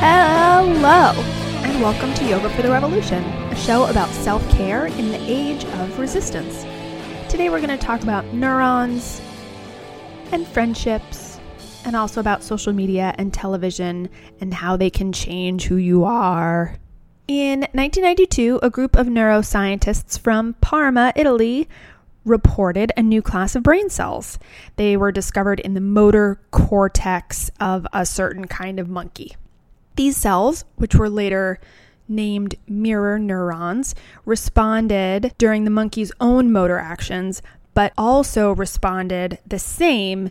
Hello, and welcome to Yoga for the Revolution, a show about self care in the age of resistance. Today we're going to talk about neurons and friendships, and also about social media and television and how they can change who you are. In 1992, a group of neuroscientists from Parma, Italy, reported a new class of brain cells. They were discovered in the motor cortex of a certain kind of monkey. These cells, which were later named mirror neurons, responded during the monkey's own motor actions, but also responded the same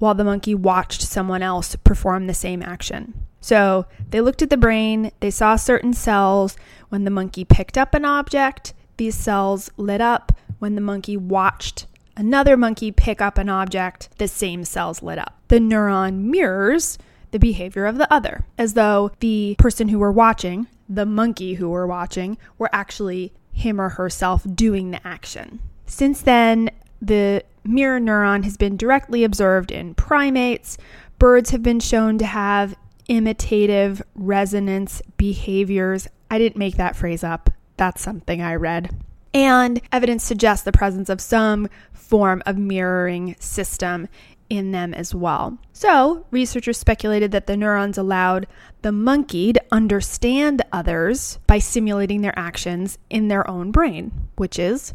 while the monkey watched someone else perform the same action. So they looked at the brain, they saw certain cells. When the monkey picked up an object, these cells lit up. When the monkey watched another monkey pick up an object, the same cells lit up. The neuron mirrors the behavior of the other, as though the person who were watching, the monkey who were watching, were actually him or herself doing the action. Since then, the mirror neuron has been directly observed in primates. Birds have been shown to have imitative resonance behaviors. I didn't make that phrase up, that's something I read. And evidence suggests the presence of some form of mirroring system in them as well. So, researchers speculated that the neurons allowed the monkey to understand others by simulating their actions in their own brain, which is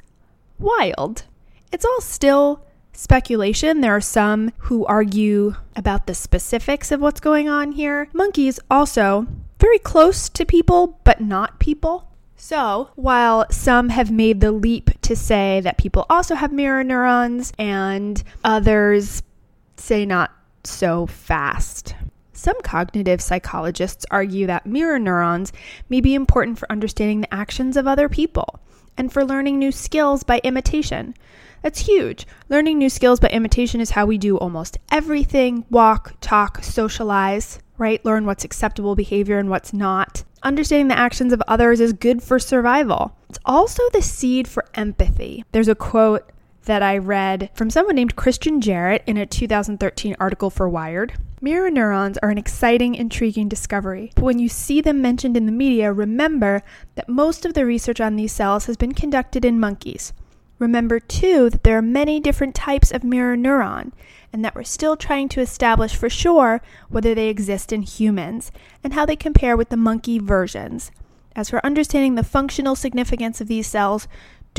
wild. It's all still speculation. There are some who argue about the specifics of what's going on here. Monkeys also very close to people, but not people. So, while some have made the leap to say that people also have mirror neurons and others say not so fast. Some cognitive psychologists argue that mirror neurons may be important for understanding the actions of other people and for learning new skills by imitation. That's huge. Learning new skills by imitation is how we do almost everything walk, talk, socialize, right? Learn what's acceptable behavior and what's not. Understanding the actions of others is good for survival. It's also the seed for empathy. There's a quote that I read from someone named Christian Jarrett in a 2013 article for Wired. Mirror neurons are an exciting, intriguing discovery, but when you see them mentioned in the media, remember that most of the research on these cells has been conducted in monkeys. Remember, too, that there are many different types of mirror neuron, and that we're still trying to establish for sure whether they exist in humans and how they compare with the monkey versions. As for understanding the functional significance of these cells,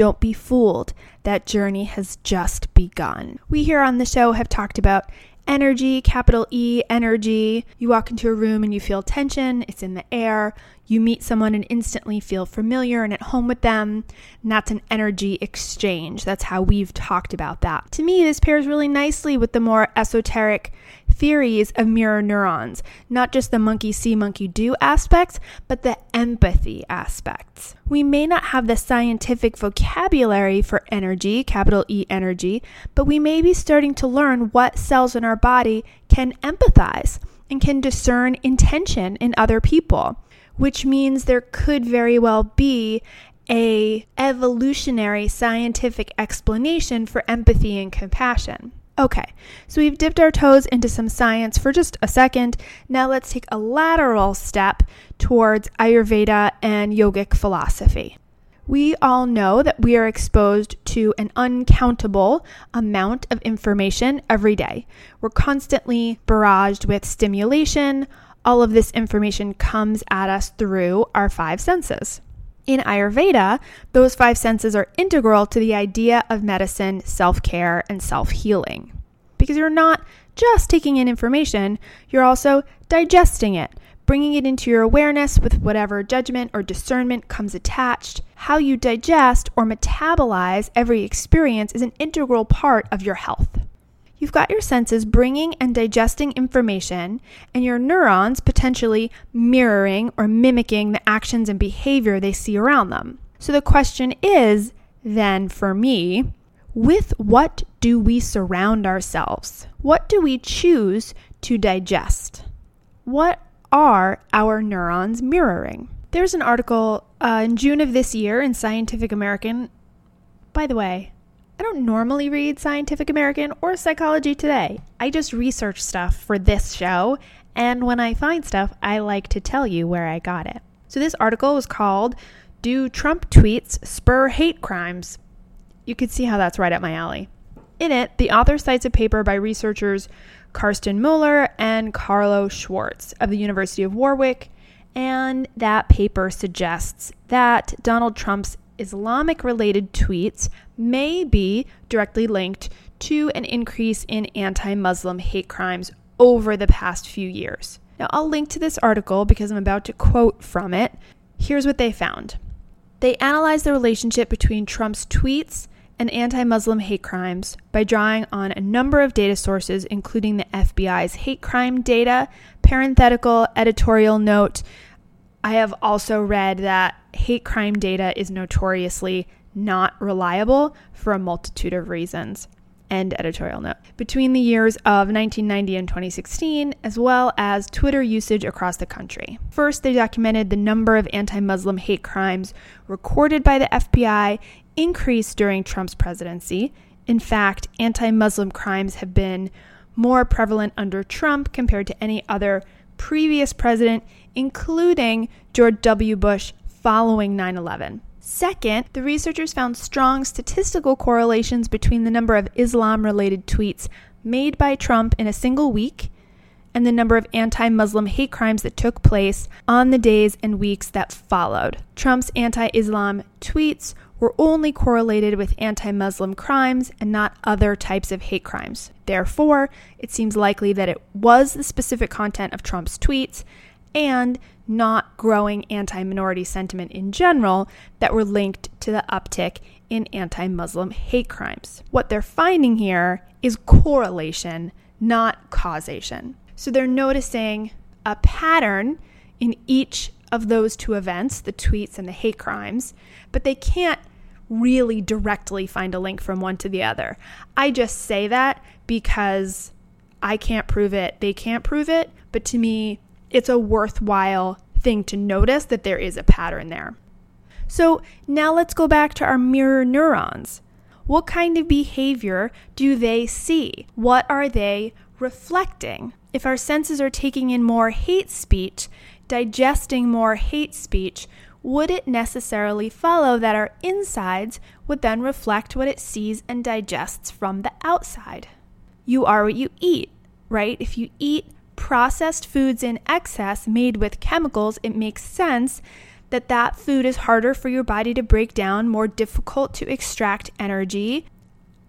don't be fooled. That journey has just begun. We here on the show have talked about energy, capital E, energy. You walk into a room and you feel tension, it's in the air. You meet someone and instantly feel familiar and at home with them. And that's an energy exchange. That's how we've talked about that. To me, this pairs really nicely with the more esoteric theories of mirror neurons, not just the monkey see, monkey do aspects, but the empathy aspects. We may not have the scientific vocabulary for energy, capital E energy, but we may be starting to learn what cells in our body can empathize and can discern intention in other people which means there could very well be a evolutionary scientific explanation for empathy and compassion. Okay, so we've dipped our toes into some science for just a second. Now let's take a lateral step towards Ayurveda and yogic philosophy. We all know that we are exposed to an uncountable amount of information every day. We're constantly barraged with stimulation, all of this information comes at us through our five senses. In Ayurveda, those five senses are integral to the idea of medicine, self care, and self healing. Because you're not just taking in information, you're also digesting it, bringing it into your awareness with whatever judgment or discernment comes attached. How you digest or metabolize every experience is an integral part of your health. You've got your senses bringing and digesting information, and your neurons potentially mirroring or mimicking the actions and behavior they see around them. So the question is then for me, with what do we surround ourselves? What do we choose to digest? What are our neurons mirroring? There's an article uh, in June of this year in Scientific American. By the way, I don't normally read Scientific American or Psychology Today. I just research stuff for this show, and when I find stuff, I like to tell you where I got it. So this article was called Do Trump Tweets Spur Hate Crimes? You could see how that's right up my alley. In it, the author cites a paper by researchers Karsten Mueller and Carlo Schwarz of the University of Warwick, and that paper suggests that Donald Trump's Islamic related tweets may be directly linked to an increase in anti Muslim hate crimes over the past few years. Now, I'll link to this article because I'm about to quote from it. Here's what they found they analyzed the relationship between Trump's tweets and anti Muslim hate crimes by drawing on a number of data sources, including the FBI's hate crime data, parenthetical editorial note. I have also read that hate crime data is notoriously not reliable for a multitude of reasons. End editorial note. Between the years of 1990 and 2016, as well as Twitter usage across the country. First, they documented the number of anti Muslim hate crimes recorded by the FBI increased during Trump's presidency. In fact, anti Muslim crimes have been more prevalent under Trump compared to any other previous president, including George W. Bush following 9 11. Second, the researchers found strong statistical correlations between the number of Islam related tweets made by Trump in a single week and the number of anti Muslim hate crimes that took place on the days and weeks that followed. Trump's anti Islam tweets were only correlated with anti Muslim crimes and not other types of hate crimes. Therefore, it seems likely that it was the specific content of Trump's tweets and not growing anti minority sentiment in general that were linked to the uptick in anti Muslim hate crimes. What they're finding here is correlation, not causation. So they're noticing a pattern in each of those two events, the tweets and the hate crimes, but they can't really directly find a link from one to the other. I just say that because I can't prove it, they can't prove it, but to me, it's a worthwhile thing to notice that there is a pattern there. So now let's go back to our mirror neurons. What kind of behavior do they see? What are they reflecting? If our senses are taking in more hate speech, digesting more hate speech, would it necessarily follow that our insides would then reflect what it sees and digests from the outside? You are what you eat, right? If you eat processed foods in excess made with chemicals, it makes sense that that food is harder for your body to break down, more difficult to extract energy.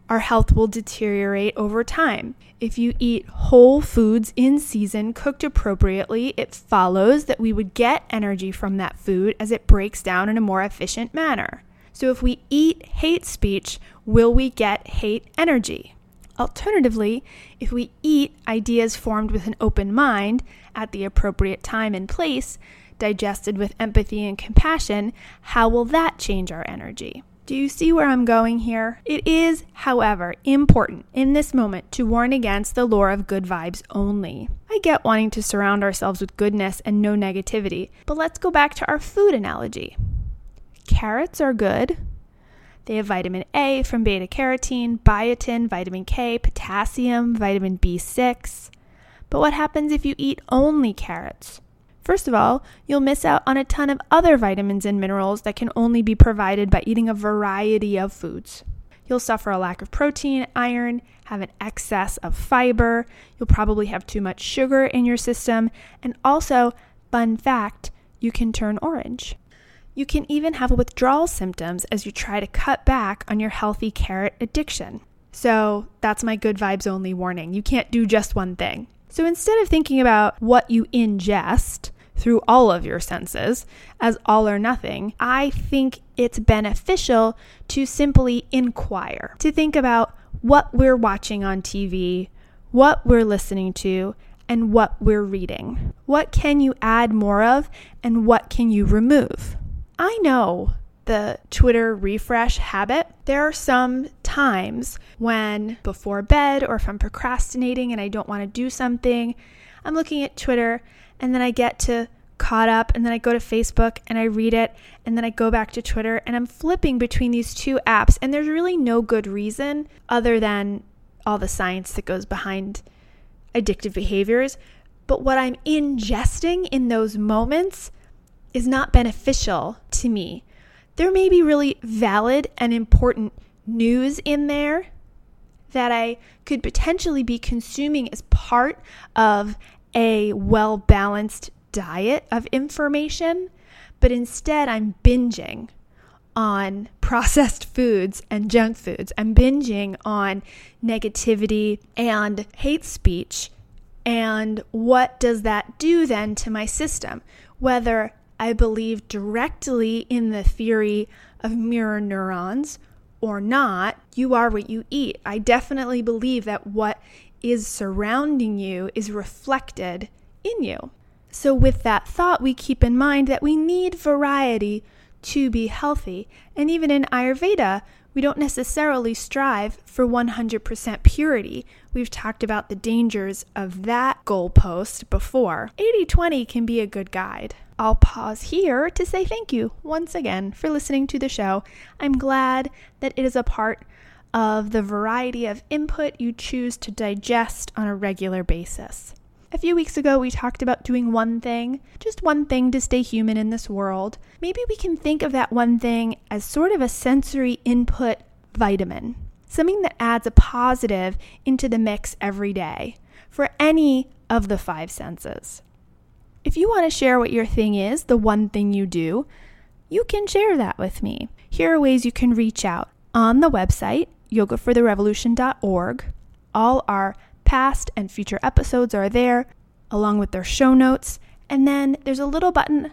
Our health will deteriorate over time. If you eat whole foods in season, cooked appropriately, it follows that we would get energy from that food as it breaks down in a more efficient manner. So, if we eat hate speech, will we get hate energy? Alternatively, if we eat ideas formed with an open mind at the appropriate time and place, digested with empathy and compassion, how will that change our energy? Do you see where I'm going here? It is, however, important in this moment to warn against the lure of good vibes only. I get wanting to surround ourselves with goodness and no negativity, but let's go back to our food analogy. Carrots are good, they have vitamin A from beta carotene, biotin, vitamin K, potassium, vitamin B6. But what happens if you eat only carrots? First of all, you'll miss out on a ton of other vitamins and minerals that can only be provided by eating a variety of foods. You'll suffer a lack of protein, iron, have an excess of fiber, you'll probably have too much sugar in your system, and also, fun fact, you can turn orange. You can even have withdrawal symptoms as you try to cut back on your healthy carrot addiction. So, that's my good vibes only warning. You can't do just one thing. So, instead of thinking about what you ingest through all of your senses as all or nothing, I think it's beneficial to simply inquire, to think about what we're watching on TV, what we're listening to, and what we're reading. What can you add more of, and what can you remove? I know the Twitter refresh habit. There are some times when before bed or if I'm procrastinating and I don't want to do something, I'm looking at Twitter and then I get to caught up and then I go to Facebook and I read it and then I go back to Twitter and I'm flipping between these two apps and there's really no good reason other than all the science that goes behind addictive behaviors. But what I'm ingesting in those moments is not beneficial to me. There may be really valid and important news in there that I could potentially be consuming as part of a well balanced diet of information, but instead I'm binging on processed foods and junk foods. I'm binging on negativity and hate speech. And what does that do then to my system? Whether I believe directly in the theory of mirror neurons or not, you are what you eat. I definitely believe that what is surrounding you is reflected in you. So, with that thought, we keep in mind that we need variety to be healthy. And even in Ayurveda, we don't necessarily strive for 100% purity. We've talked about the dangers of that goalpost before. 80 20 can be a good guide. I'll pause here to say thank you once again for listening to the show. I'm glad that it is a part of the variety of input you choose to digest on a regular basis. A few weeks ago, we talked about doing one thing, just one thing to stay human in this world. Maybe we can think of that one thing as sort of a sensory input vitamin, something that adds a positive into the mix every day for any of the five senses. If you want to share what your thing is, the one thing you do, you can share that with me. Here are ways you can reach out. On the website, yogafortherevolution.org, all our past and future episodes are there, along with their show notes. And then there's a little button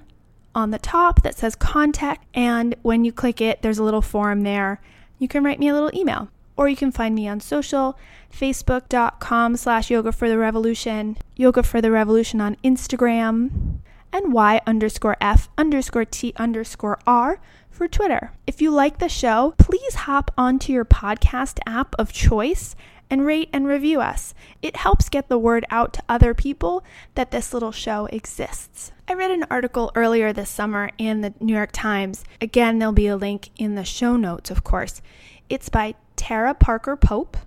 on the top that says contact. And when you click it, there's a little form there. You can write me a little email. Or you can find me on social, facebook.com slash yoga for the revolution, yoga for the revolution on Instagram, and y underscore f underscore t underscore r for Twitter. If you like the show, please hop onto your podcast app of choice and rate and review us. It helps get the word out to other people that this little show exists. I read an article earlier this summer in the New York Times. Again, there'll be a link in the show notes, of course. It's by Tara Parker Pope.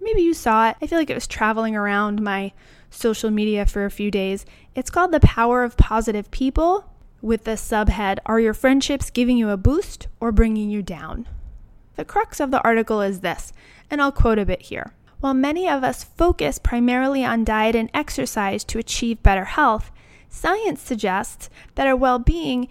Maybe you saw it. I feel like it was traveling around my social media for a few days. It's called The Power of Positive People with the subhead Are your friendships giving you a boost or bringing you down? The crux of the article is this, and I'll quote a bit here. While many of us focus primarily on diet and exercise to achieve better health, science suggests that our well being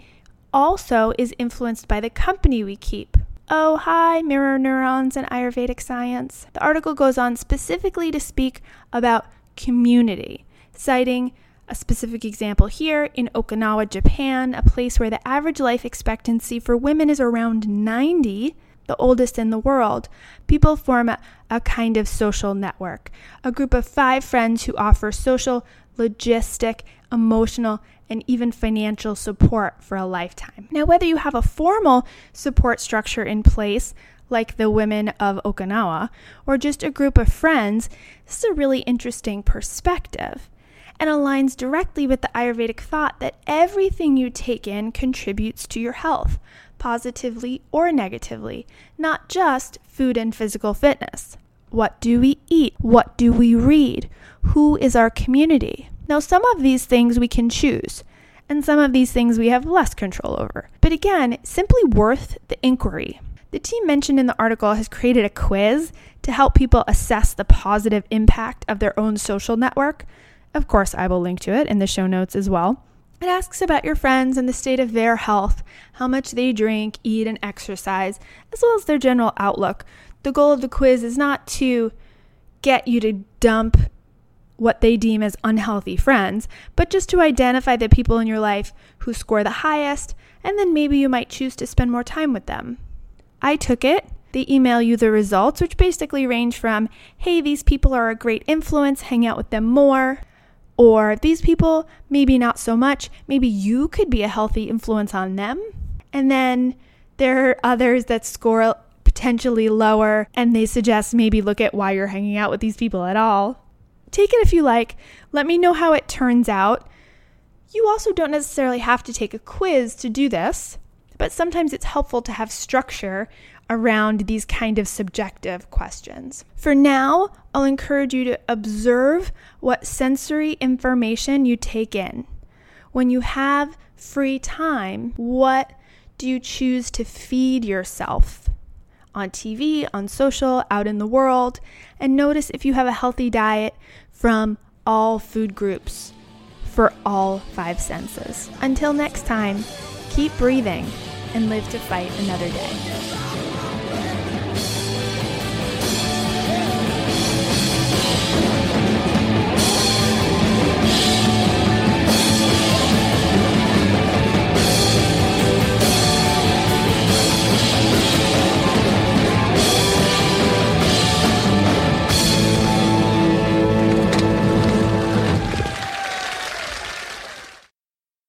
also is influenced by the company we keep. Oh, hi, mirror neurons and Ayurvedic science. The article goes on specifically to speak about community, citing a specific example here in Okinawa, Japan, a place where the average life expectancy for women is around 90 the oldest in the world, people form a, a, kind of social network, a group of five friends who offer social, logistic, emotional, and even financial support for a lifetime. Now, whether you have a formal support structure in place, like the women of Okinawa, or just a group of friends, this is a really interesting perspective and aligns directly with the Ayurvedic thought that everything you take in contributes to your health positively or negatively, not just food and physical fitness. What do we eat? What do we read? Who is our community? Now, some of these things we can choose, and some of these things we have less control over. But again, simply worth the inquiry. The team mentioned in the article has created a quiz to help people assess the positive impact of their own social network. Of course, I will link to it in the show notes as well. It asks about your friends and the state of their health, how much they drink, eat, and exercise, as well as their general outlook. The goal of the quiz is not to get you to dump what they deem as unhealthy friends, but just to identify the people in your life who score the highest, and then maybe you might choose to spend more time with them. I took it. They email you the results, which basically range from, hey, these people are a great influence, hang out with them more, or these people, maybe not so much. Maybe you could be a healthy influence on them. And then there are others that score potentially lower, and they suggest maybe look at why you're hanging out with these people at all. Take it if you like. Let me know how it turns out. You also don't necessarily have to take a quiz to do this, but sometimes it's helpful to have structure around these kind of subjective questions. For now, I'll encourage you to observe what sensory information you take in. When you have free time, what do you choose to feed yourself? On TV, on social, out in the world, and notice if you have a healthy diet from all food groups for all five senses. Until next time, keep breathing and live to fight another day.